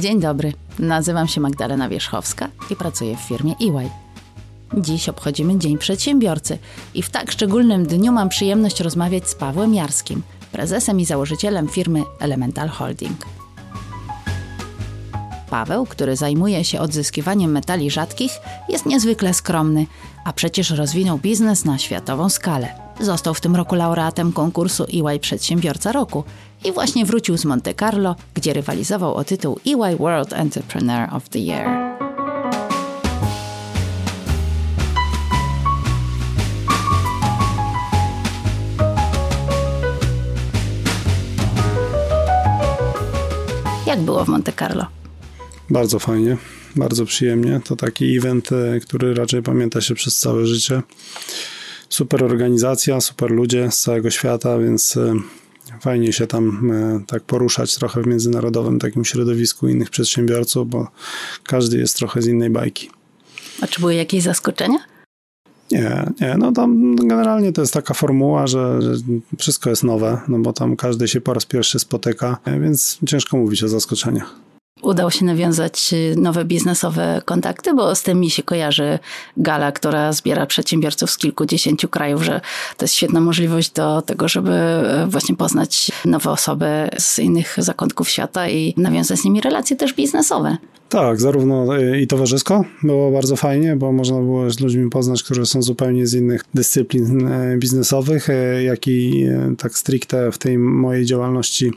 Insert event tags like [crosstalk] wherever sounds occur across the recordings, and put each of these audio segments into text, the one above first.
Dzień dobry, nazywam się Magdalena Wierzchowska i pracuję w firmie EY. Dziś obchodzimy Dzień Przedsiębiorcy i w tak szczególnym dniu mam przyjemność rozmawiać z Pawłem Jarskim, prezesem i założycielem firmy Elemental Holding. Paweł, który zajmuje się odzyskiwaniem metali rzadkich, jest niezwykle skromny, a przecież rozwinął biznes na światową skalę. Został w tym roku laureatem konkursu EY Przedsiębiorca Roku i właśnie wrócił z Monte Carlo, gdzie rywalizował o tytuł EY World Entrepreneur of the Year. Jak było w Monte Carlo? Bardzo fajnie, bardzo przyjemnie. To taki event, e, który raczej pamięta się przez całe życie. Super organizacja, super ludzie z całego świata, więc e, fajnie się tam e, tak poruszać trochę w międzynarodowym takim środowisku innych przedsiębiorców, bo każdy jest trochę z innej bajki. A czy były jakieś zaskoczenia? Nie, nie, no tam generalnie to jest taka formuła, że, że wszystko jest nowe, no bo tam każdy się po raz pierwszy spotyka, więc ciężko mówić o zaskoczeniach udało się nawiązać y, nowe biznesowe kontakty, bo z tym mi się kojarzy gala, która zbiera przedsiębiorców z kilkudziesięciu krajów, że to jest świetna możliwość do tego, żeby e, właśnie poznać nowe osoby z innych zakątków świata i nawiązać z nimi relacje też biznesowe. Tak, zarówno e, i towarzysko było bardzo fajnie, bo można było z ludźmi poznać, którzy są zupełnie z innych dyscyplin e, biznesowych, jak i tak stricte w tej mojej działalności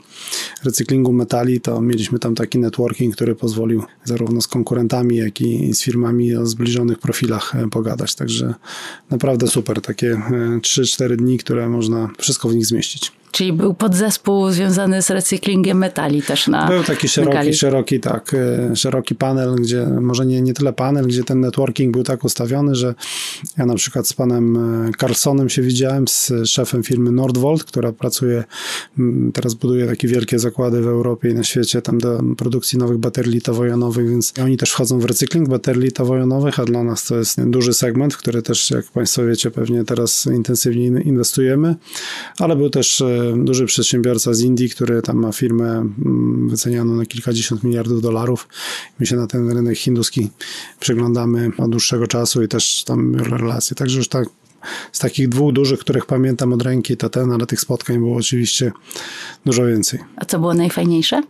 recyklingu metali, to mieliśmy tam taki networking, który pozwolił zarówno z konkurentami, jak i z firmami o zbliżonych profilach e, pogadać. Także naprawdę super, takie 3-4 e, dni, które można wszystko w nich zmieścić. Czyli był podzespół związany z recyklingiem metali też na Był taki szeroki, szeroki, tak, e, szeroki panel, gdzie może nie, nie tyle panel, gdzie ten networking był tak ustawiony, że ja na przykład z panem e, Carlsonem się widziałem, z szefem firmy Nordvolt, która pracuje, teraz buduje takie wielkie zakłady w Europie i na świecie tam do produkcji nowych baterii litowo-jonowych, więc oni też wchodzą w recykling baterii litowo-jonowych, a dla nas to jest duży segment, w który też, jak Państwo wiecie, pewnie teraz intensywnie inwestujemy, ale był też e, duży przedsiębiorca z Indii, który tam ma firmę mm, wycenianą na kilkadziesiąt miliardów dolarów. My się na ten rynek hinduski przyglądamy od dłuższego czasu i też tam relacje. Także już tak z takich dwóch dużych, których pamiętam od ręki, to ten, ale tych spotkań było oczywiście dużo więcej. A co było najfajniejsze?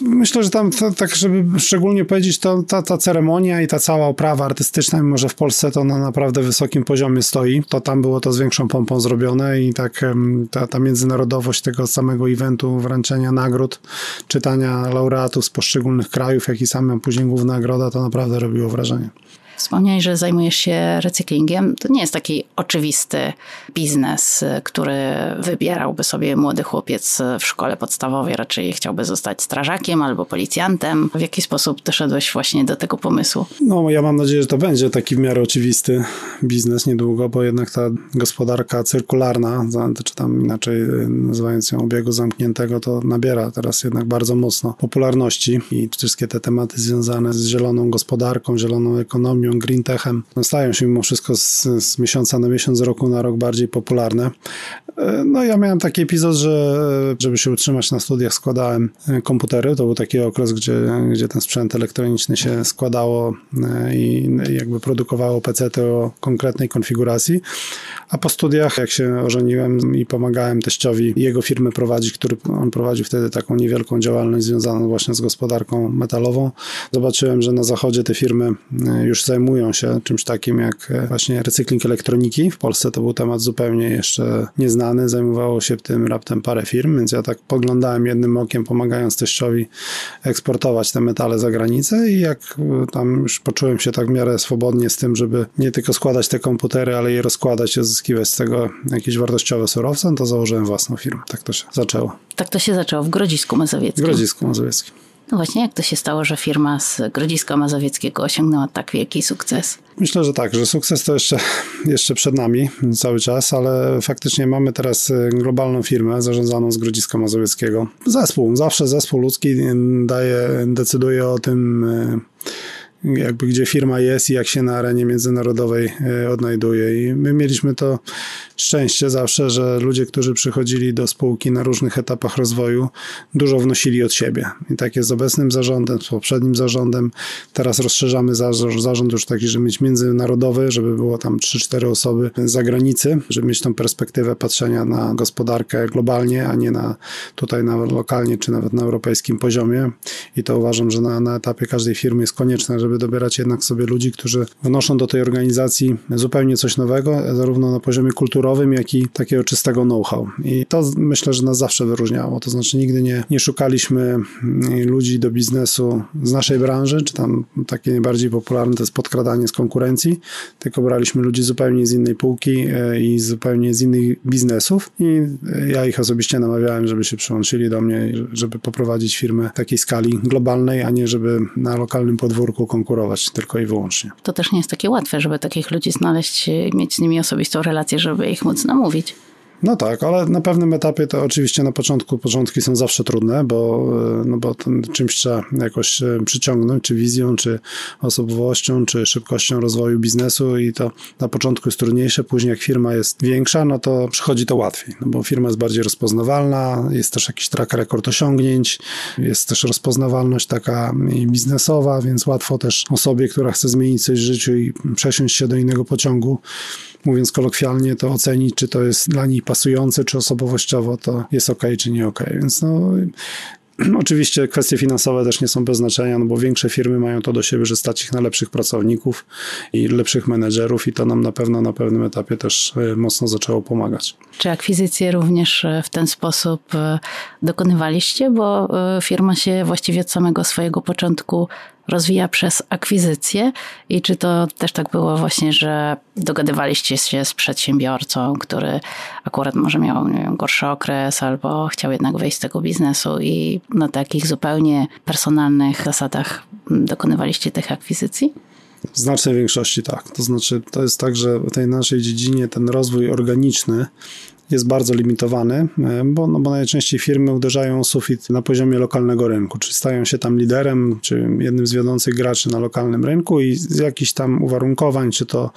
Myślę, że tam to, tak, żeby szczególnie powiedzieć, to ta, ta ceremonia i ta cała oprawa artystyczna, mimo że w Polsce to na naprawdę wysokim poziomie stoi, to tam było to z większą pompą zrobione i tak ta, ta międzynarodowość tego samego eventu, wręczenia nagród, czytania laureatów z poszczególnych krajów, jak i samym później główna nagroda, to naprawdę robiło wrażenie. Wspomniałeś, że zajmujesz się recyklingiem. To nie jest taki oczywisty biznes, który wybierałby sobie młody chłopiec w szkole podstawowej. Raczej chciałby zostać strażakiem albo policjantem. W jaki sposób doszedłeś właśnie do tego pomysłu? No, ja mam nadzieję, że to będzie taki w miarę oczywisty biznes niedługo, bo jednak ta gospodarka cyrkularna, czy tam inaczej nazywając ją obiegu zamkniętego, to nabiera teraz jednak bardzo mocno popularności i wszystkie te tematy związane z zieloną gospodarką, zieloną ekonomią, green techem stają się mimo wszystko z, z miesiąca na miesiąc, z roku na rok bardziej popularne. E, no ja miałem taki epizod, że żeby się utrzymać na studiach składałem e, komputery. To był taki okres, gdzie, gdzie ten sprzęt elektroniczny się składało e, i jakby produkowało PC o konkretnej konfiguracji. A po studiach, jak się ożeniłem i pomagałem teściowi jego firmy prowadzić, który on prowadził wtedy taką niewielką działalność związaną właśnie z gospodarką metalową, zobaczyłem, że na zachodzie te firmy już zajmują się czymś takim jak właśnie recykling elektroniki. W Polsce to był temat zupełnie jeszcze nieznany, zajmowało się tym raptem parę firm, więc ja tak poglądałem jednym okiem, pomagając teściowi eksportować te metale za granicę i jak tam już poczułem się tak w miarę swobodnie z tym, żeby nie tylko składać te komputery, ale je rozkładać i uzyskiwać z tego jakieś wartościowe surowce, no to założyłem własną firmę. Tak to się zaczęło. Tak to się zaczęło w Grodzisku Mazowieckim. W Grodzisku Mazowieckim. No właśnie, jak to się stało, że firma z Grodziska Mazowieckiego osiągnęła tak wielki sukces? Myślę, że tak, że sukces to jeszcze, jeszcze przed nami cały czas, ale faktycznie mamy teraz y, globalną firmę zarządzaną z Grodziska Mazowieckiego. Zespół, zawsze zespół ludzki daje, decyduje o tym, y, jakby gdzie firma jest i jak się na arenie międzynarodowej e, odnajduje. I my mieliśmy to szczęście zawsze, że ludzie, którzy przychodzili do spółki na różnych etapach rozwoju, dużo wnosili od siebie. I tak jest z obecnym zarządem, z poprzednim zarządem. Teraz rozszerzamy zarząd, już taki, żeby mieć międzynarodowy, żeby było tam 3-4 osoby z zagranicy, żeby mieć tą perspektywę patrzenia na gospodarkę globalnie, a nie na tutaj na lokalnie czy nawet na europejskim poziomie. I to uważam, że na, na etapie każdej firmy jest konieczne, żeby dobierać jednak sobie ludzi, którzy wnoszą do tej organizacji zupełnie coś nowego, zarówno na poziomie kulturowym, jak i takiego czystego know-how. I to myślę, że nas zawsze wyróżniało. To znaczy nigdy nie, nie szukaliśmy mm, ludzi do biznesu z naszej branży, czy tam takie najbardziej popularne to jest podkradanie z konkurencji, tylko braliśmy ludzi zupełnie z innej półki e, i zupełnie z innych biznesów i ja ich osobiście namawiałem, żeby się przyłączyli do mnie, żeby poprowadzić firmę takiej skali globalnej, a nie żeby na lokalnym podwórku konkurować tylko i wyłącznie. To też nie jest takie łatwe, żeby takich ludzi znaleźć, mieć z nimi osobistą relację, żeby ich móc namówić. No tak, ale na pewnym etapie to oczywiście na początku, początki są zawsze trudne, bo, e, no bo czymś trzeba jakoś e, przyciągnąć, czy wizją, czy osobowością, czy szybkością rozwoju biznesu i to na początku jest trudniejsze, później jak firma jest większa, no to przychodzi to łatwiej, no bo firma jest bardziej rozpoznawalna, jest też jakiś track record osiągnięć, jest też rozpoznawalność taka biznesowa, więc łatwo też osobie, która chce zmienić coś w życiu i przesiąść się do innego pociągu, mówiąc kolokwialnie, to ocenić, czy to jest dla niej pasujące, czy osobowościowo to jest ok, czy nie ok. Więc no, [clears throat] Oczywiście kwestie finansowe też nie są bez znaczenia, no bo większe firmy mają to do siebie, że stać ich na lepszych pracowników i lepszych menedżerów i to nam na pewno na pewnym etapie też e, mocno zaczęło pomagać. Czy akwizycje również e, w ten sposób e, dokonywaliście, bo firma się właściwie od samego swojego początku rozwija przez akwizycję i czy to też tak było właśnie, że dogadywaliście się z przedsiębiorcą, który akurat może miał wiem, gorszy okres albo chciał jednak wejść z tego biznesu i na takich zupełnie personalnych zasadach dokonywaliście tych akwizycji? W znacznej większości tak. To znaczy, to jest tak, że w tej naszej dziedzinie ten rozwój organiczny jest bardzo limitowany, e, bo, no bo najczęściej firmy uderzają sufit na poziomie lokalnego rynku, czy stają się tam liderem, czy jednym z wiodących graczy na lokalnym rynku i z jakichś tam uwarunkowań, czy to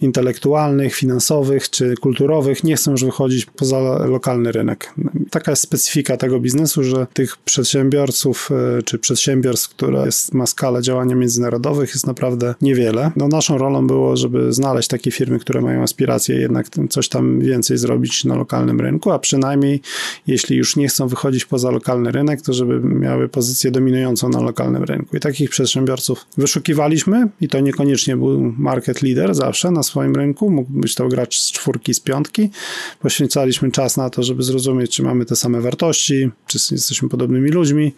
intelektualnych, finansowych, czy kulturowych, nie chcą już wychodzić poza lokalny rynek. Taka jest specyfika tego biznesu, że tych przedsiębiorców, e, czy przedsiębiorstw, które jest, ma skalę działania międzynarodowych jest naprawdę niewiele. No naszą rolą było, żeby znaleźć takie firmy, które mają aspiracje jednak coś tam więcej zrobić na lokalnym rynku, a przynajmniej jeśli już nie chcą wychodzić poza lokalny rynek, to żeby miały pozycję dominującą na lokalnym rynku. I takich przedsiębiorców wyszukiwaliśmy i to niekoniecznie był market leader zawsze na swoim rynku, mógł być to gracz z czwórki, z piątki. Poświęcaliśmy czas na to, żeby zrozumieć, czy mamy te same wartości, czy jesteśmy podobnymi ludźmi.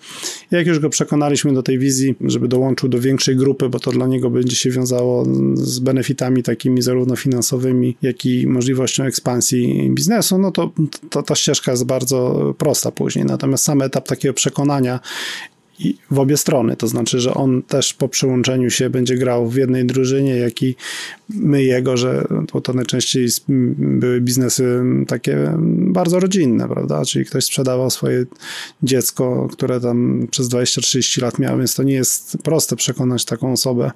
I jak już go przekonaliśmy do tej wizji, żeby dołączył do większej grupy, bo to dla niego będzie się wiązało z benefitami takimi zarówno finansowymi, jak i możliwością ekspansji biznesu, no to, to ta ścieżka jest bardzo prosta później. Natomiast sam etap takiego przekonania w obie strony. To znaczy, że on też po przyłączeniu się będzie grał w jednej drużynie, jak i my jego, że to, to najczęściej były biznesy takie bardzo rodzinne, prawda? Czyli ktoś sprzedawał swoje dziecko, które tam przez 20-30 lat miało, więc to nie jest proste przekonać taką osobę,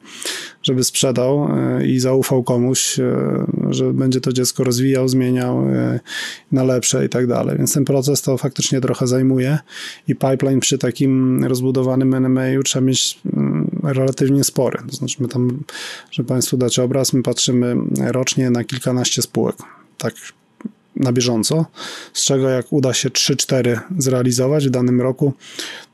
żeby sprzedał e, i zaufał komuś, e, że będzie to dziecko rozwijał, zmieniał e, na lepsze i tak dalej. Więc ten proces to faktycznie trochę zajmuje i pipeline przy takim rozbudowanym NMA trzeba mieć mm, relatywnie spory. To znaczy my tam, żeby Państwu dać obraz, my patrzymy rocznie na kilkanaście spółek. Tak na bieżąco, z czego jak uda się 3-4 zrealizować w danym roku,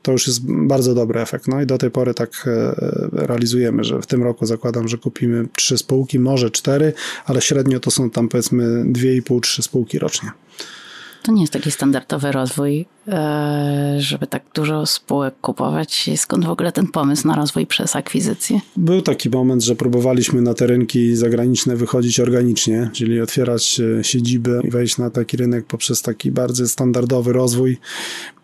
to już jest bardzo dobry efekt. No i do tej pory tak e, realizujemy, że w tym roku zakładam, że kupimy 3 spółki, może 4, ale średnio to są tam powiedzmy 2,5-3 spółki rocznie. To nie jest taki standardowy rozwój żeby tak dużo spółek kupować. Skąd w ogóle ten pomysł na rozwój przez akwizycję? Był taki moment, że próbowaliśmy na te rynki zagraniczne wychodzić organicznie, czyli otwierać e, siedziby i wejść na taki rynek poprzez taki bardzo standardowy rozwój,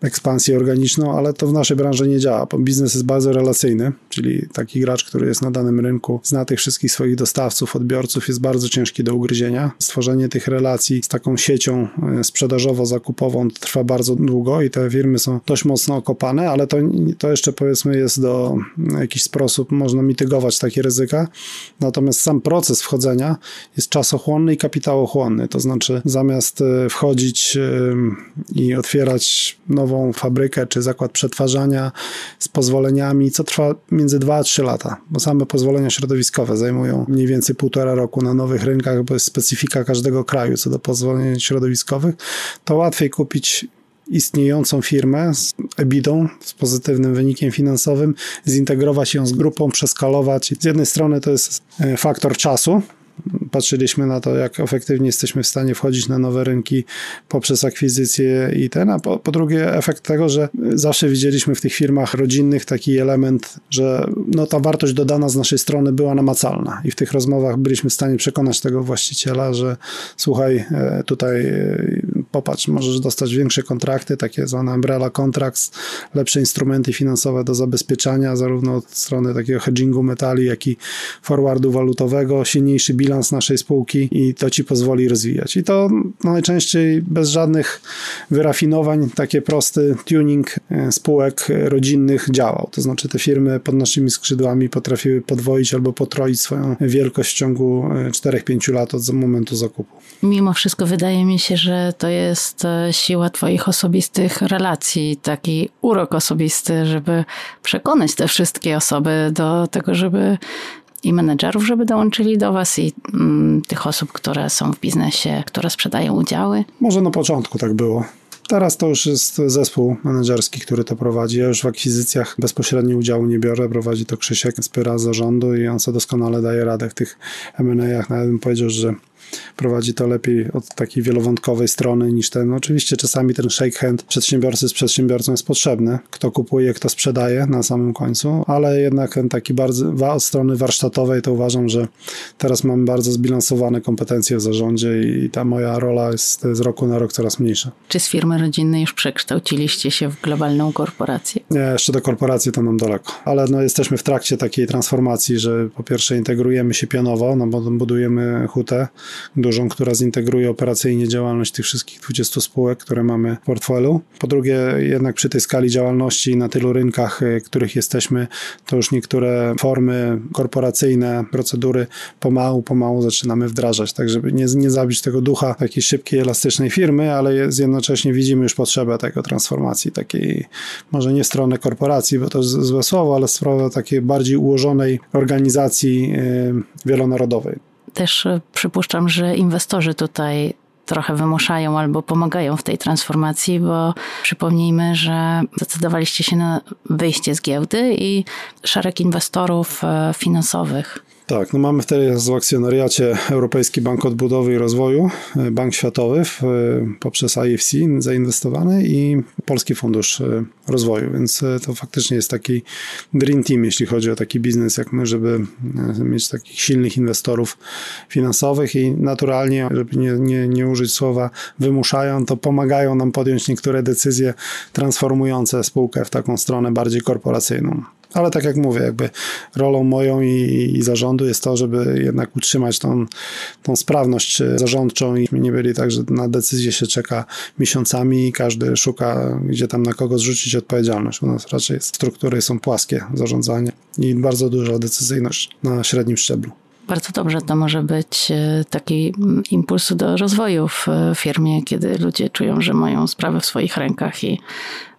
ekspansję organiczną, ale to w naszej branży nie działa. Biznes jest bardzo relacyjny, czyli taki gracz, który jest na danym rynku, zna tych wszystkich swoich dostawców, odbiorców, jest bardzo ciężki do ugryzienia. Stworzenie tych relacji z taką siecią e, sprzedażowo-zakupową trwa bardzo długo i te firmy są dość mocno okopane, ale to, to jeszcze powiedzmy jest do jakiś sposób, można mitygować takie ryzyka. Natomiast sam proces wchodzenia jest czasochłonny i kapitałochłonny. To znaczy, zamiast e, wchodzić i otwierać nową fabrykę czy zakład przetwarzania z pozwoleniami, co trwa między 2 a 3 lata, bo same pozwolenia środowiskowe zajmują mniej więcej półtora roku na nowych rynkach, bo jest specyfika każdego kraju co do pozwoleń środowiskowych, to łatwiej kupić istniejącą firmę z EBITą, z pozytywnym wynikiem finansowym, zintegrować ją z grupą, przeskalować. Z jednej strony to jest e, faktor czasu, patrzyliśmy na to, jak efektywnie jesteśmy w stanie wchodzić na nowe rynki poprzez akwizycje i ten, a po, po, drugie efekt tego, że zawsze widzieliśmy w tych firmach rodzinnych taki element, że no, ta wartość dodana z naszej strony była namacalna i w tych rozmowach byliśmy w stanie przekonać tego właściciela, że słuchaj, e, tutaj e, popatrz, możesz dostać większe kontrakty, takie zwane umbrella contracts, lepsze instrumenty finansowe do zabezpieczania, zarówno od strony takiego hedgingu metali, jak i forwardu walutowego, silniejszy bilans naszej spółki i to ci pozwoli rozwijać. I to najczęściej bez żadnych wyrafinowań, takie prosty tuning e, spółek rodzinnych działał. To znaczy te firmy pod naszymi skrzydłami potrafiły podwoić albo potroić swoją wielkość w ciągu 4-5 e, lat od momentu zakupu. Mimo wszystko wydaje mi się, że to jest e, siła Twoich osobistych relacji, taki urok osobisty, żeby przekonać te wszystkie osoby do tego, żeby i menedżerów, żeby dołączyli do Was i mm, tych osób, które są w biznesie, które sprzedają udziały? Może na początku tak było. Teraz to już jest zespół menedżerski, który to prowadzi. Ja już w akwizycjach bezpośrednio udziału nie biorę. Prowadzi to Krzysiek z Pyra zarządu i on sobie doskonale daje radę w tych M&A'ach. Nawet bym powiedział, że prowadzi to lepiej od takiej wielowątkowej strony niż ten. Oczywiście czasami ten shake hand przedsiębiorcy z przedsiębiorcą jest potrzebny. Kto kupuje, kto sprzedaje na samym końcu, ale jednak ten taki bardzo od strony warsztatowej to uważam, że teraz mamy bardzo zbilansowane kompetencje w zarządzie i ta moja rola jest z roku na rok coraz mniejsza. Czy z firmy rodzinnej już przekształciliście się w globalną korporację? Nie, jeszcze do korporacji to nam daleko, ale no jesteśmy w trakcie takiej transformacji, że po pierwsze integrujemy się pionowo, no bo budujemy hutę, dużą, która zintegruje operacyjnie działalność tych wszystkich 20 spółek, które mamy w portfelu. Po drugie, jednak przy tej skali działalności na tylu rynkach, y, których jesteśmy, to już niektóre formy korporacyjne, procedury pomału, pomału zaczynamy wdrażać, tak żeby nie, nie zabić tego ducha takiej szybkiej, elastycznej firmy, ale jednocześnie widzimy już potrzebę tego transformacji, takiej może nie w stronę korporacji, bo to jest złe słowo, ale w stronę takiej bardziej ułożonej organizacji y, wielonarodowej też e, przypuszczam, że inwestorzy tutaj trochę wymuszają albo pomagają w tej transformacji, bo przypomnijmy, że zdecydowaliście się na wyjście z giełdy i szereg inwestorów e, finansowych tak, no mamy teraz w akcjonariacie Europejski Bank Odbudowy i Rozwoju, e, Bank Światowy w, e, poprzez IFC zainwestowany i Polski Fundusz e, Rozwoju, więc to faktycznie jest taki dream team, jeśli chodzi o taki biznes jak my, żeby mieć takich silnych inwestorów finansowych i naturalnie, żeby nie, nie, nie użyć słowa wymuszają, to pomagają nam podjąć niektóre decyzje transformujące spółkę w taką stronę bardziej korporacyjną. Ale tak jak mówię, jakby rolą moją i, i zarządu jest to, żeby jednak utrzymać tą, tą sprawność zarządczą i nie byli tak, że na decyzję się czeka miesiącami i każdy szuka, gdzie tam na kogo zrzucić odpowiedzialność. U nas raczej struktury są płaskie zarządzanie i bardzo duża decyzyjność na średnim szczeblu. Bardzo dobrze to może być e, taki impuls do rozwoju w firmie, kiedy ludzie czują, że mają sprawę w swoich rękach i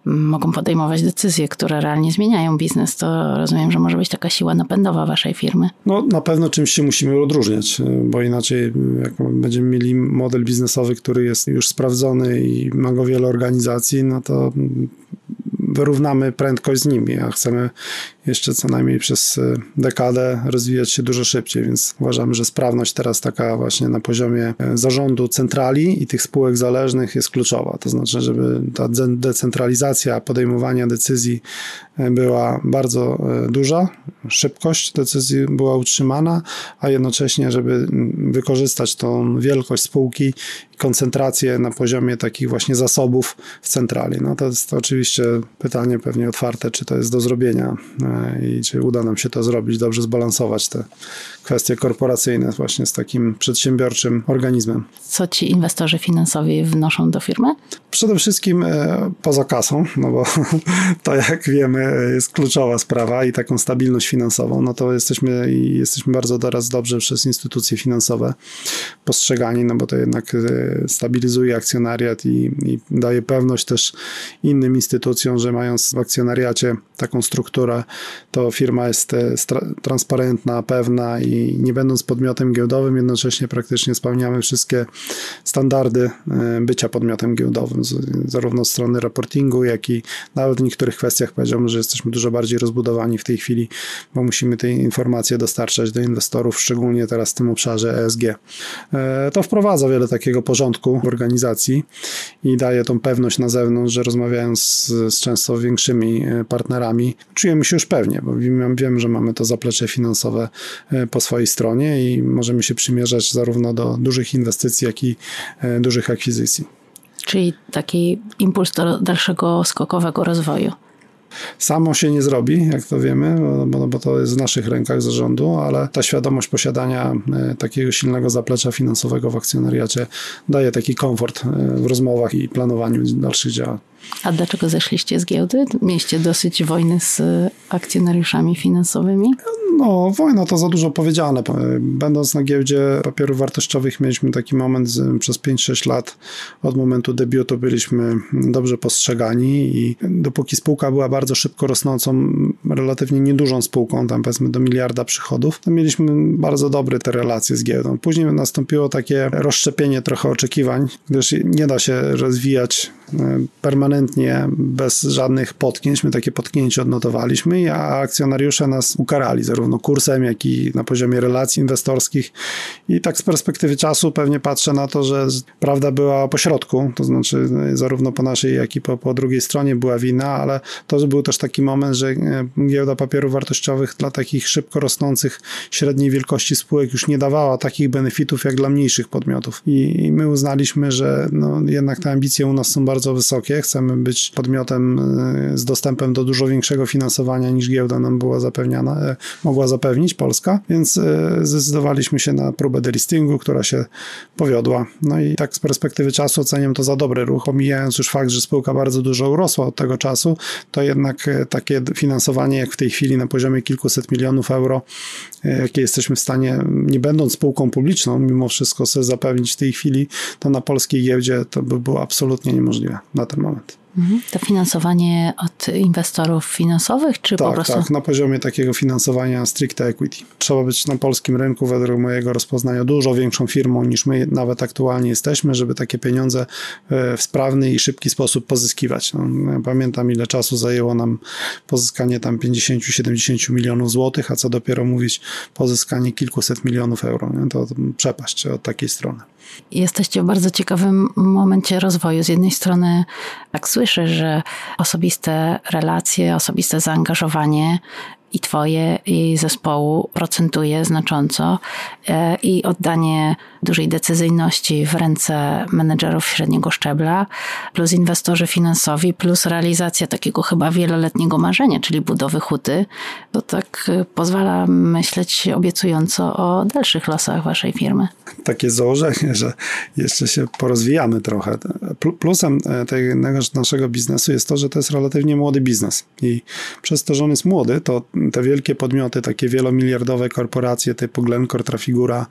mogą podejmować decyzje, które realnie zmieniają biznes, to rozumiem, że może być taka siła napędowa waszej firmy. No na pewno czymś się musimy odróżniać, bo inaczej jak będziemy mieli model biznesowy, który jest już sprawdzony i ma go wiele organizacji, no to wyrównamy prędkość z nimi, a chcemy jeszcze co najmniej przez e, dekadę rozwijać się dużo szybciej, więc uważamy, że sprawność teraz taka właśnie na poziomie e, zarządu centrali i tych spółek zależnych jest kluczowa. To znaczy, żeby ta decentralizacja podejmowania decyzji e, była bardzo duża, szybkość decyzji była utrzymana, a jednocześnie, żeby wykorzystać tą wielkość spółki koncentrację na poziomie takich właśnie zasobów w centrali. No to jest oczywiście pytanie pewnie otwarte, czy to jest do zrobienia i czy uda nam się to zrobić, dobrze zbalansować te kwestie korporacyjne właśnie z takim przedsiębiorczym organizmem. Co ci inwestorzy finansowi wnoszą do firmy? Przede wszystkim e, poza kasą, no bo [laughs] to jak wiemy jest kluczowa sprawa i taką stabilność finansową, no to jesteśmy jesteśmy bardzo teraz dobrze przez instytucje finansowe postrzegani, no bo to jednak e, stabilizuje akcjonariat i, i daje pewność też innym instytucjom, że mając w akcjonariacie taką strukturę, to firma jest e, transparentna, pewna i nie będąc podmiotem giełdowym, jednocześnie praktycznie spełniamy wszystkie standardy bycia podmiotem giełdowym zarówno z strony raportingu, jak i nawet w niektórych kwestiach powiedziałbym, że jesteśmy dużo bardziej rozbudowani w tej chwili, bo musimy te informacje dostarczać do inwestorów, szczególnie teraz w tym obszarze ESG. E, to wprowadza wiele takiego porządku w organizacji i daje tą pewność na zewnątrz, że rozmawiając z, z często większymi e, partnerami, czujemy się już pewnie, bo wiem, że mamy to zaplecze finansowe e, po swojej stronie i możemy się przymierzać zarówno do dużych inwestycji, jak i dużych akwizycji czyli taki impuls do dalszego skokowego rozwoju. Samo się nie zrobi, jak to wiemy, bo, bo to jest w naszych rękach zarządu, ale ta świadomość posiadania e, takiego silnego zaplecza finansowego w akcjonariacie daje taki komfort e, w rozmowach i planowaniu dalszych działań. A dlaczego zeszliście z giełdy? Mieliście dosyć wojny z akcjonariuszami finansowymi? No, wojna to za dużo powiedziane. Będąc na giełdzie papierów wartościowych, mieliśmy taki moment przez 5-6 lat od momentu debiutu byliśmy dobrze postrzegani i dopóki spółka była bardzo szybko rosnącą, relatywnie niedużą spółką, tam powiedzmy do miliarda przychodów, to mieliśmy bardzo dobre te relacje z giełdą. Później nastąpiło takie rozszczepienie trochę oczekiwań, gdyż nie da się rozwijać e, permanentnie bez żadnych potknięć. My takie potknięcie odnotowaliśmy, a akcjonariusze nas ukarali zarówno kursem, jak i na poziomie relacji inwestorskich. I tak z perspektywy czasu pewnie patrzę na to, że prawda była po środku, to znaczy zarówno po naszej, jak i po, po drugiej stronie była wina, ale to był też taki moment, że e, giełda papierów wartościowych dla takich szybko rosnących średniej wielkości spółek już nie dawała takich benefitów jak dla mniejszych podmiotów. I, i my uznaliśmy, że no, jednak te ambicje u nas są bardzo wysokie. Chcemy być podmiotem e, z dostępem do dużo większego finansowania niż giełda nam była zapewniana, e, mogła zapewnić Polska, więc e, zdecydowaliśmy się na próbę delistingu, która się powiodła. No i tak z perspektywy czasu oceniam to za dobry ruch, pomijając już fakt, że spółka bardzo dużo urosła od tego czasu, to jednak e, takie finansowanie jak w tej chwili na poziomie kilkuset milionów euro, e, jakie jesteśmy w stanie, nie będąc spółką publiczną, mimo wszystko sobie zapewnić w tej chwili, to na polskiej giełdzie to by było absolutnie niemożliwe na ten moment. Mhm. To finansowanie od inwestorów finansowych, czy tak, po prostu? Tak, na poziomie takiego finansowania stricte equity. Trzeba być na polskim rynku, według mojego rozpoznania, dużo większą firmą niż my nawet aktualnie jesteśmy, żeby takie pieniądze e, w sprawny i szybki sposób pozyskiwać. No, ja pamiętam, ile czasu zajęło nam pozyskanie tam 50-70 milionów złotych, a co dopiero mówić pozyskanie kilkuset milionów euro. Nie? To przepaść od takiej strony. Jesteście w bardzo ciekawym momencie rozwoju. Z jednej strony, tak słyszę, że osobiste relacje, osobiste zaangażowanie i Twoje, i zespołu procentuje znacząco e, i oddanie dużej decyzyjności w ręce menedżerów średniego szczebla, plus inwestorzy finansowi, plus realizacja takiego chyba wieloletniego marzenia, czyli budowy huty, to tak e, pozwala myśleć obiecująco o dalszych losach Waszej firmy. Takie założenie, że jeszcze się porozwijamy trochę. Plusem e, tego naszego biznesu jest to, że to jest relatywnie młody biznes i przez to, że on jest młody, to te wielkie podmioty, takie wielomiliardowe korporacje typu Glencore, Trafigura,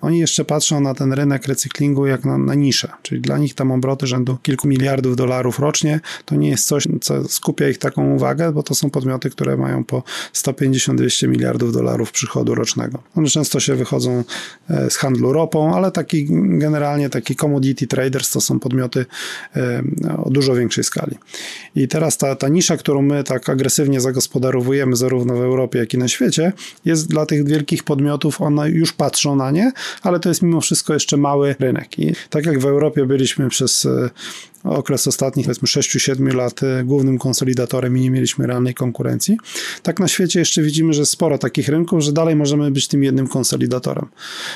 oni jeszcze patrzą na ten rynek recyklingu jak na, na niszę, czyli dla nich tam obroty rzędu kilku miliardów dolarów rocznie to nie jest coś, co skupia ich taką uwagę, bo to są podmioty, które mają po 150-200 miliardów dolarów przychodu rocznego. One często się wychodzą e, z handlu ropą, ale taki generalnie taki commodity traders to są podmioty e, o dużo większej skali. I teraz ta, ta nisza, którą my tak agresywnie zagospodarowujemy zarówno w Europie, jak i na świecie, jest dla tych wielkich podmiotów, one już patrzą na nie, ale to jest mimo mimo wszystko jeszcze mały rynek. I tak jak w Europie byliśmy przez okres ostatnich powiedzmy 6-7 lat e, głównym konsolidatorem i nie mieliśmy realnej konkurencji. Tak na świecie jeszcze widzimy, że sporo takich rynków, że dalej możemy być tym jednym konsolidatorem.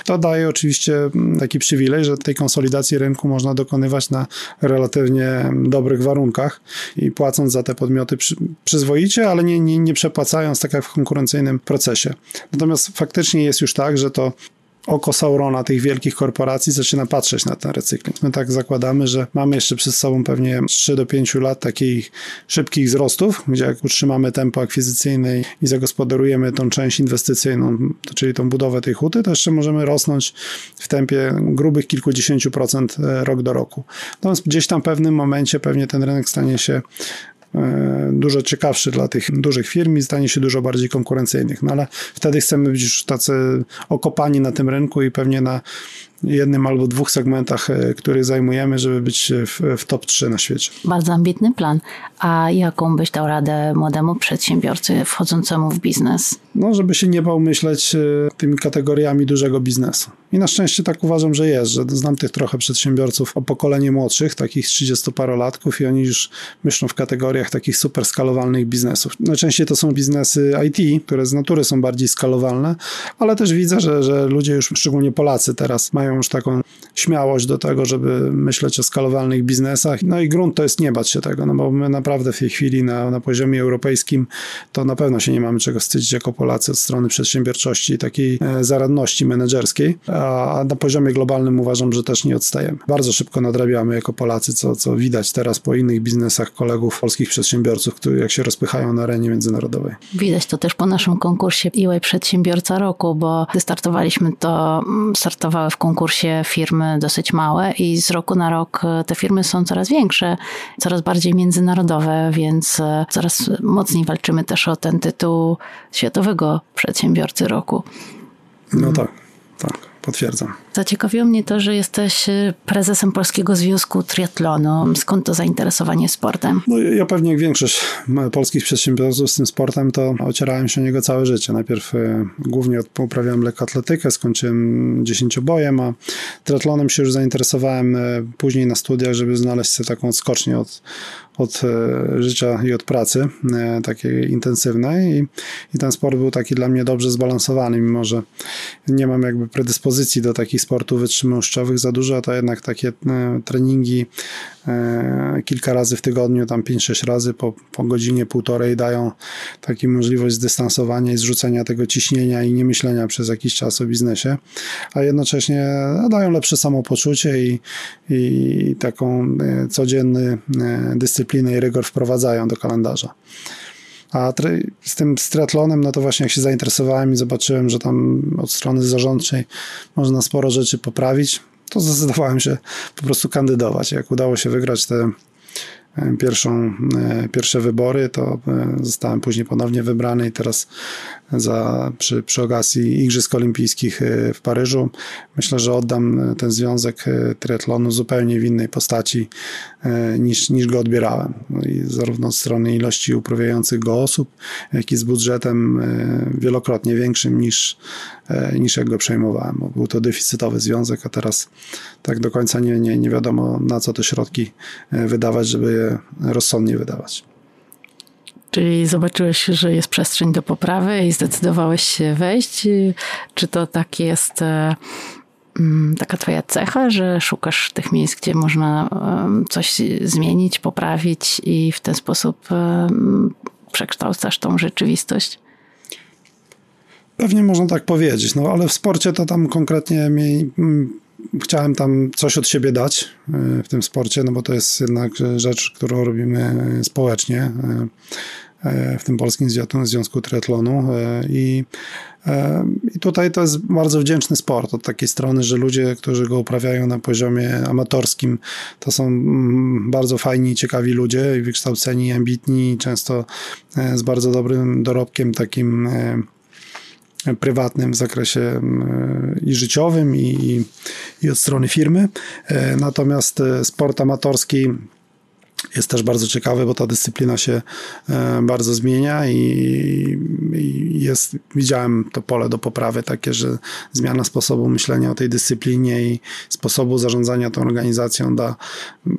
To daje oczywiście mm, taki przywilej, że tej konsolidacji rynku można dokonywać na relatywnie dobrych warunkach i płacąc za te podmioty przy, przyzwoicie, ale nie, nie, nie przepłacając tak jak w konkurencyjnym procesie. Natomiast faktycznie jest już tak, że to oko Saurona tych wielkich korporacji zaczyna patrzeć na ten recykling. My tak zakładamy, że mamy jeszcze przed sobą pewnie 3 do 5 lat takich szybkich wzrostów, gdzie jak utrzymamy tempo akwizycyjne i zagospodarujemy tą część inwestycyjną, czyli tą budowę tej huty, to jeszcze możemy rosnąć w tempie grubych kilkudziesięciu procent e, rok do roku. Natomiast gdzieś tam w pewnym momencie pewnie ten rynek stanie się dużo ciekawszy dla tych dużych firm i stanie się dużo bardziej konkurencyjnych. No ale wtedy chcemy być już tacy okopani na tym rynku i pewnie na jednym albo dwóch segmentach, e, których zajmujemy, żeby być w, w, top 3 na świecie. Bardzo ambitny plan. A jaką byś dał radę młodemu przedsiębiorcy wchodzącemu w biznes? No, żeby się nie bał myśleć e, tymi kategoriami dużego biznesu. I na szczęście tak uważam, że jest, że znam tych trochę przedsiębiorców o pokolenie młodszych, takich 30-parolatków i oni już myślą w kategoriach takich super skalowalnych biznesów. Najczęściej to są biznesy IT, które z natury są bardziej skalowalne, ale też widzę, że, że ludzie już, szczególnie Polacy teraz, mają już taką śmiałość do tego, żeby myśleć o skalowalnych biznesach. No i grunt to jest nie bać się tego, no bo my naprawdę w tej chwili na, na poziomie europejskim to na pewno się nie mamy czego wstydzić jako Polacy od strony przedsiębiorczości i takiej e, zaradności menedżerskiej a na poziomie globalnym uważam, że też nie odstajemy. Bardzo szybko nadrabiamy jako Polacy, co, co widać teraz po innych biznesach kolegów, polskich przedsiębiorców, którzy jak się rozpychają na arenie międzynarodowej. Widać to też po naszym konkursie EY Przedsiębiorca Roku, bo gdy startowaliśmy, to mm, startowały w konkursie firmy dosyć małe i z roku na rok e, te firmy są coraz większe, coraz bardziej międzynarodowe, więc e, coraz mocniej walczymy też o ten tytuł Światowego Przedsiębiorcy Roku. No tak, tak potwierdzam. Zaciekawiło mnie to, że jesteś y, prezesem Polskiego Związku Triatlonu. Skąd to zainteresowanie sportem? No, ja pewnie jak większość polskich przedsiębiorców z tym sportem, to ocierałem się o niego całe życie. Najpierw y, głównie uprawiałem lekkoatletykę, skończyłem dziesięciobojem, a triatlonem się już zainteresowałem y, później na studiach, żeby znaleźć sobie taką skocznię od, od życia i od pracy, takiej intensywnej I, i ten sport był taki dla mnie dobrze zbalansowany, mimo że nie mam jakby predyspozycji do takich sportów wytrzymałościowych za dużo, to jednak takie e, treningi kilka razy w tygodniu, tam 5-6 razy po, po godzinie, półtorej dają taką możliwość zdystansowania i zrzucenia tego ciśnienia i nie myślenia przez jakiś czas o biznesie, a jednocześnie no, dają lepsze samopoczucie i, i taką codzienny dyscyplinę i rygor wprowadzają do kalendarza. A z tym triatlonem, no to właśnie jak się zainteresowałem i zobaczyłem, że tam od strony zarządczej można sporo rzeczy poprawić, to zdecydowałem się po prostu kandydować. Jak udało się wygrać te pierwszą, e, pierwsze wybory, to e, zostałem później ponownie wybrany i teraz za, przy, przy okazji Igrzysk Olimpijskich e, w Paryżu myślę, że oddam ten związek triatlonu zupełnie w innej postaci niż, niż go odbierałem. No i zarówno od strony ilości uprawiających go osób, jak i z budżetem wielokrotnie większym niż, niż jak go przejmowałem. Był to deficytowy związek, a teraz tak do końca nie, nie, nie wiadomo na co te środki wydawać, żeby je rozsądnie wydawać. Czyli zobaczyłeś, że jest przestrzeń do poprawy i zdecydowałeś się wejść? Czy to tak jest e, mm, taka twoja cecha, że szukasz tych miejsc, gdzie można coś zmienić, poprawić i w ten sposób przekształcasz tą rzeczywistość? Pewnie można tak powiedzieć, no ale w sporcie to tam konkretnie mi chciałem tam coś od siebie dać e, w tym sporcie, no bo to jest jednak rzecz, którą robimy społecznie e, e, w tym Polskim Związku Triatlonu i, i tutaj to jest bardzo wdzięczny sport od takiej strony, że ludzie, którzy go uprawiają na poziomie amatorskim, to są mm, bardzo fajni, ciekawi ludzie, wykształceni, ambitni, często z bardzo dobrym dorobkiem takim prywatnym w zakresie mm, i życiowym, i, i od strony firmy. E, natomiast e, sport amatorski jest też bardzo ciekawy, bo ta dyscyplina się e, bardzo zmienia i, jest, widziałem to pole do poprawy takie, że zmiana sposobu myślenia o tej dyscyplinie i sposobu zarządzania tą organizacją da,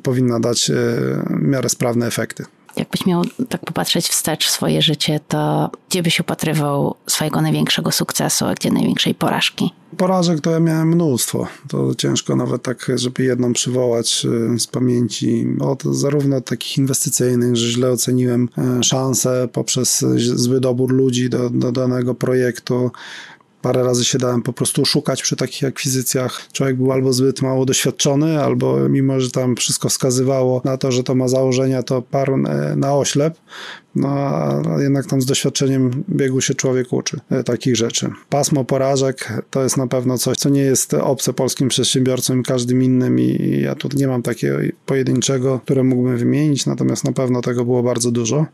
powinna dać w miarę sprawne efekty. Jakbyś miał tak popatrzeć wstecz w swoje życie, to gdzie byś upatrywał swojego największego sukcesu, a gdzie największej porażki? Porażek to ja miałem mnóstwo. To ciężko nawet tak, żeby jedną przywołać y, z pamięci. Od, zarówno od takich inwestycyjnych, że źle oceniłem y, szanse poprzez zły dobór ludzi do, do danego projektu, Parę razy się dałem po prostu szukać przy takich akwizycjach. Człowiek był albo zbyt mało doświadczony, albo mimo, że tam wszystko wskazywało na to, że to ma założenia, to parł e, na oślep. No a jednak tam z doświadczeniem biegu się człowiek uczy e, takich rzeczy. Pasmo porażek to jest na pewno coś, co nie jest obce polskim przedsiębiorcom i każdym innym i ja tu nie mam takiego pojedynczego, które mógłbym wymienić, natomiast na pewno tego było bardzo dużo.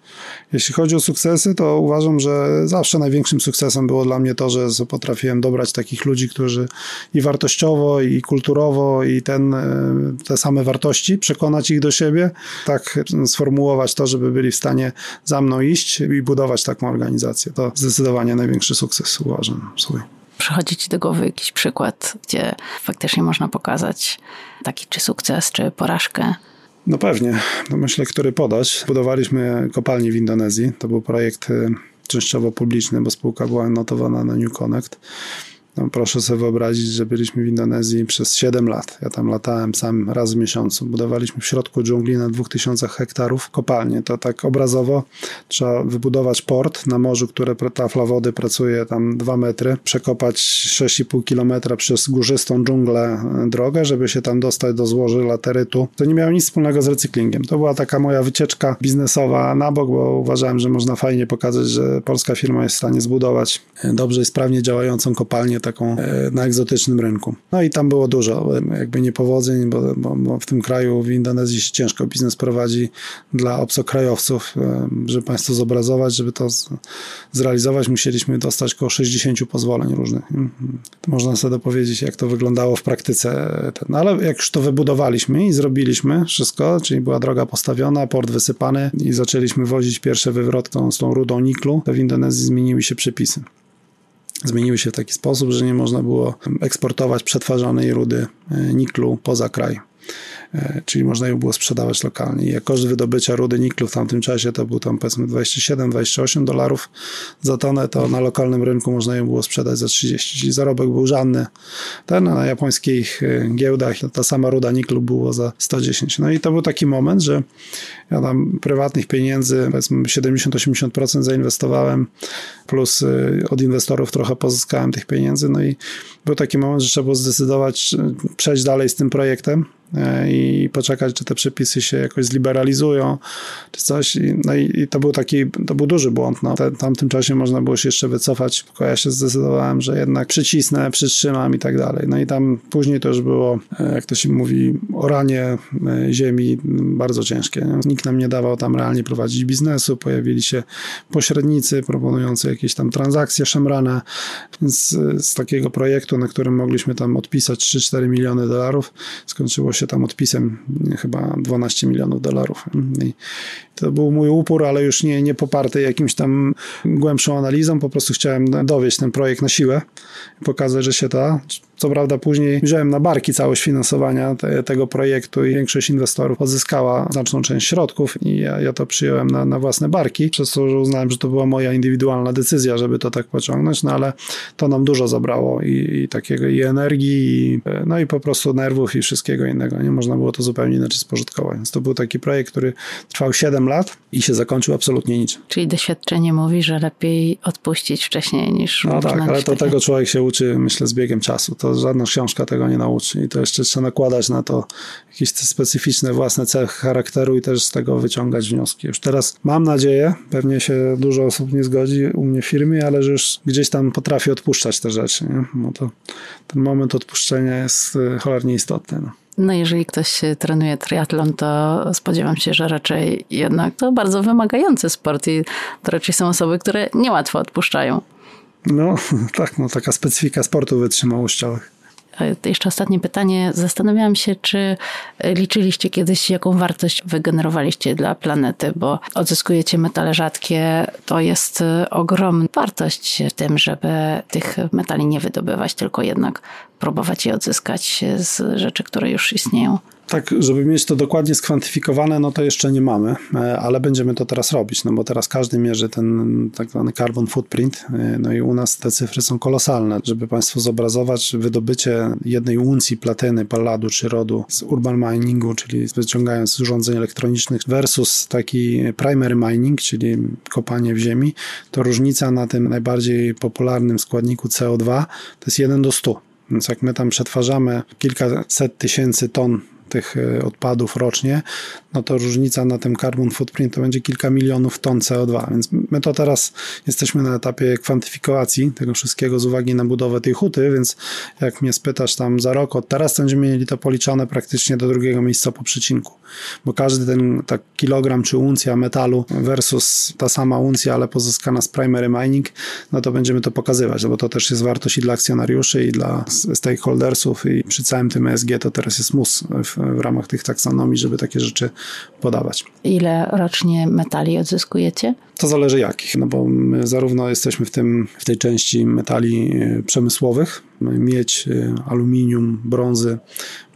Jeśli chodzi o sukcesy, to uważam, że zawsze największym sukcesem było dla mnie to, że potrafiłem dobrać takich ludzi, którzy i wartościowo, i kulturowo, i ten, e, te same wartości, przekonać ich do siebie, tak sformułować to, żeby byli w stanie za mną iść i budować taką organizację. To zdecydowanie największy sukces uważam swój. Przychodzi ci do głowy jakiś przykład, gdzie faktycznie można pokazać taki czy sukces, czy porażkę? No pewnie. No myślę, który podać. Budowaliśmy kopalnię w Indonezji. To był projekt y, częściowo publiczny, bo spółka była notowana na New Connect. No, proszę sobie wyobrazić, że byliśmy w Indonezji przez 7 lat. Ja tam latałem sam raz w miesiącu. Budowaliśmy w środku dżungli na 2000 hektarów kopalnię. To tak obrazowo trzeba wybudować port na morzu, które tafla wody pracuje tam 2 metry, przekopać 6,5 kilometra przez górzystą dżunglę e, drogę, żeby się tam dostać do złoży laterytu. To nie miało nic wspólnego z recyklingiem. To była taka moja wycieczka biznesowa na bok, bo uważałem, że można fajnie pokazać, że polska firma jest w stanie zbudować e, dobrze i sprawnie działającą kopalnię taką e, na egzotycznym rynku. No i tam było dużo jakby niepowodzeń, bo, bo, bo w tym kraju, w Indonezji się ciężko biznes prowadzi dla obcokrajowców. E, żeby Państwo zobrazować, żeby to zrealizować, musieliśmy dostać około 60 pozwoleń różnych. Mhm. Można sobie dopowiedzieć, jak to wyglądało w praktyce. No ale jak już to wybudowaliśmy i zrobiliśmy wszystko, czyli była droga postawiona, port wysypany i zaczęliśmy wozić pierwsze wywroty tą, z tą rudą niklu, to w Indonezji zmieniły się przepisy zmieniły się w taki sposób, że nie można było eksportować przetwarzanej rudy e, niklu poza kraj. E, czyli można ją było sprzedawać lokalnie. I koszt wydobycia rudy niklu w tamtym czasie to był tam powiedzmy 27-28 dolarów za tonę, to na lokalnym rynku można ją było sprzedać za 30, czyli zarobek był żadny. Ten na japońskich e, giełdach ta sama ruda niklu było za 110. No i to był taki moment, że ja tam prywatnych pieniędzy powiedzmy 70-80% zainwestowałem, plus e, od inwestorów trochę pozyskałem tych pieniędzy, no i był taki moment, że trzeba było zdecydować, przejść dalej z tym projektem, E, i poczekać, czy te przepisy się jakoś zliberalizują, czy coś. No i, i to był taki, to był duży błąd. No. W tamtym czasie można było się jeszcze wycofać, tylko ja się zdecydowałem, że jednak przycisnę, przytrzymam i tak dalej. No i tam później to już było, jak to się mówi, oranie ziemi bardzo ciężkie. Nikt nam nie dawał tam realnie prowadzić biznesu, pojawili się pośrednicy proponujący jakieś tam transakcje szemrane, więc z takiego projektu, na którym mogliśmy tam odpisać 3-4 miliony dolarów, skończyło się tam odpisem chyba 12 milionów dolarów. I to był mój upór, ale już nie, nie poparty jakimś tam głębszą analizą, po prostu chciałem dowieść ten projekt na siłę pokazać, że się da. Co prawda później wziąłem na barki całość finansowania te, tego projektu i większość inwestorów odzyskała znaczną część środków i ja, ja to przyjąłem na, na własne barki, przez to, że uznałem, że to była moja indywidualna decyzja, żeby to tak pociągnąć, no ale to nam dużo zabrało i, i takiego i energii, i, no i po prostu nerwów i wszystkiego innego. Nie można było to zupełnie inaczej spożytkować. Więc to był taki projekt, który trwał 7 lat i się zakończył absolutnie niczym. Czyli doświadczenie mówi, że lepiej odpuścić wcześniej niż No tak, ale to tego człowiek się uczy, myślę, z biegiem czasu. To żadna książka tego nie nauczy i to jeszcze trzeba nakładać na to jakieś specyficzne własne cechy charakteru i też z tego wyciągać wnioski. Już teraz mam nadzieję, pewnie się dużo osób nie zgodzi u mnie w firmie, ale że już gdzieś tam potrafię odpuszczać te rzeczy. Nie? No to ten moment odpuszczenia jest e, cholernie istotny. No. No jeżeli ktoś trenuje triatlon, to spodziewam się, że raczej jednak to bardzo wymagający sport i to raczej są osoby, które niełatwo odpuszczają. No [laughs] tak, no taka specyfika sportu wytrzymałościowych. Jeszcze ostatnie pytanie. Zastanawiałam się, czy liczyliście kiedyś, jaką wartość wygenerowaliście dla planety, bo odzyskujecie metale rzadkie. To jest ogromna wartość w tym, żeby tych metali nie wydobywać, tylko jednak próbować je odzyskać z rzeczy, które już istnieją. Tak, żeby mieć to dokładnie skwantyfikowane, no to jeszcze nie mamy, e, ale będziemy to teraz robić, no bo teraz każdy mierzy ten tak zwany carbon footprint, e, no i u nas te cyfry są kolosalne. Żeby Państwu zobrazować, wydobycie jednej uncji platyny, palladu czy rodu z urban miningu, czyli wyciągając z urządzeń elektronicznych versus taki primary mining, czyli kopanie w ziemi, to różnica na tym najbardziej popularnym składniku CO2 to jest 1 do 100. Więc jak my tam przetwarzamy kilkaset tysięcy ton tych e, odpadów rocznie, no to różnica na tym carbon footprint to będzie kilka milionów ton CO2. Więc my to teraz jesteśmy na etapie kwantyfikacji tego wszystkiego z uwagi na budowę tej huty, więc jak mnie spytasz tam za rok, od teraz będziemy mieli to policzone praktycznie do drugiego miejsca po przecinku. Bo każdy ten tak kilogram czy uncja metalu versus ta sama uncja, ale pozyskana z primary mining, no to będziemy to pokazywać, no bo to też jest wartość i dla akcjonariuszy, i dla stakeholdersów, i przy całym tym ESG to teraz jest mus w, w ramach tych taksonomii, żeby takie rzeczy podawać. Ile rocznie metali odzyskujecie? To zależy jakich, no bo my zarówno jesteśmy w, tym, w tej części metali e, przemysłowych, miedź, e, aluminium, brązy,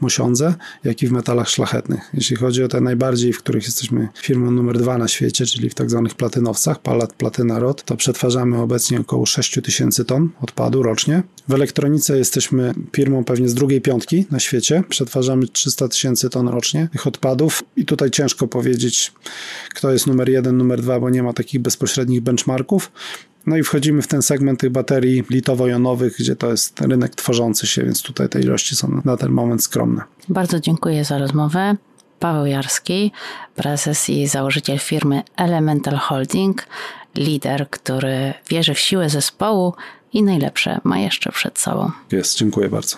mosiądze, jak i w metalach szlachetnych. Jeśli chodzi o te najbardziej, w których jesteśmy firmą numer dwa na świecie, czyli w tak zwanych platynowcach, palat, platyna, rod, to przetwarzamy obecnie około 6 tysięcy ton odpadu rocznie. W elektronice jesteśmy firmą pewnie z drugiej piątki na świecie. Przetwarzamy 300 tysięcy ton rocznie tych odpadów i tutaj ciężko powiedzieć, kto jest numer jeden, numer dwa, bo nie ma takich bezpośrednich benchmarków. No i wchodzimy w ten segment tych baterii litowo-jonowych, gdzie to jest rynek tworzący się, więc tutaj te ilości są na ten moment skromne. Bardzo dziękuję za rozmowę. Paweł Jarski, prezes i założyciel firmy Elemental Holding, lider, który wierzy w siłę zespołu i najlepsze ma jeszcze przed sobą. Jest, dziękuję bardzo.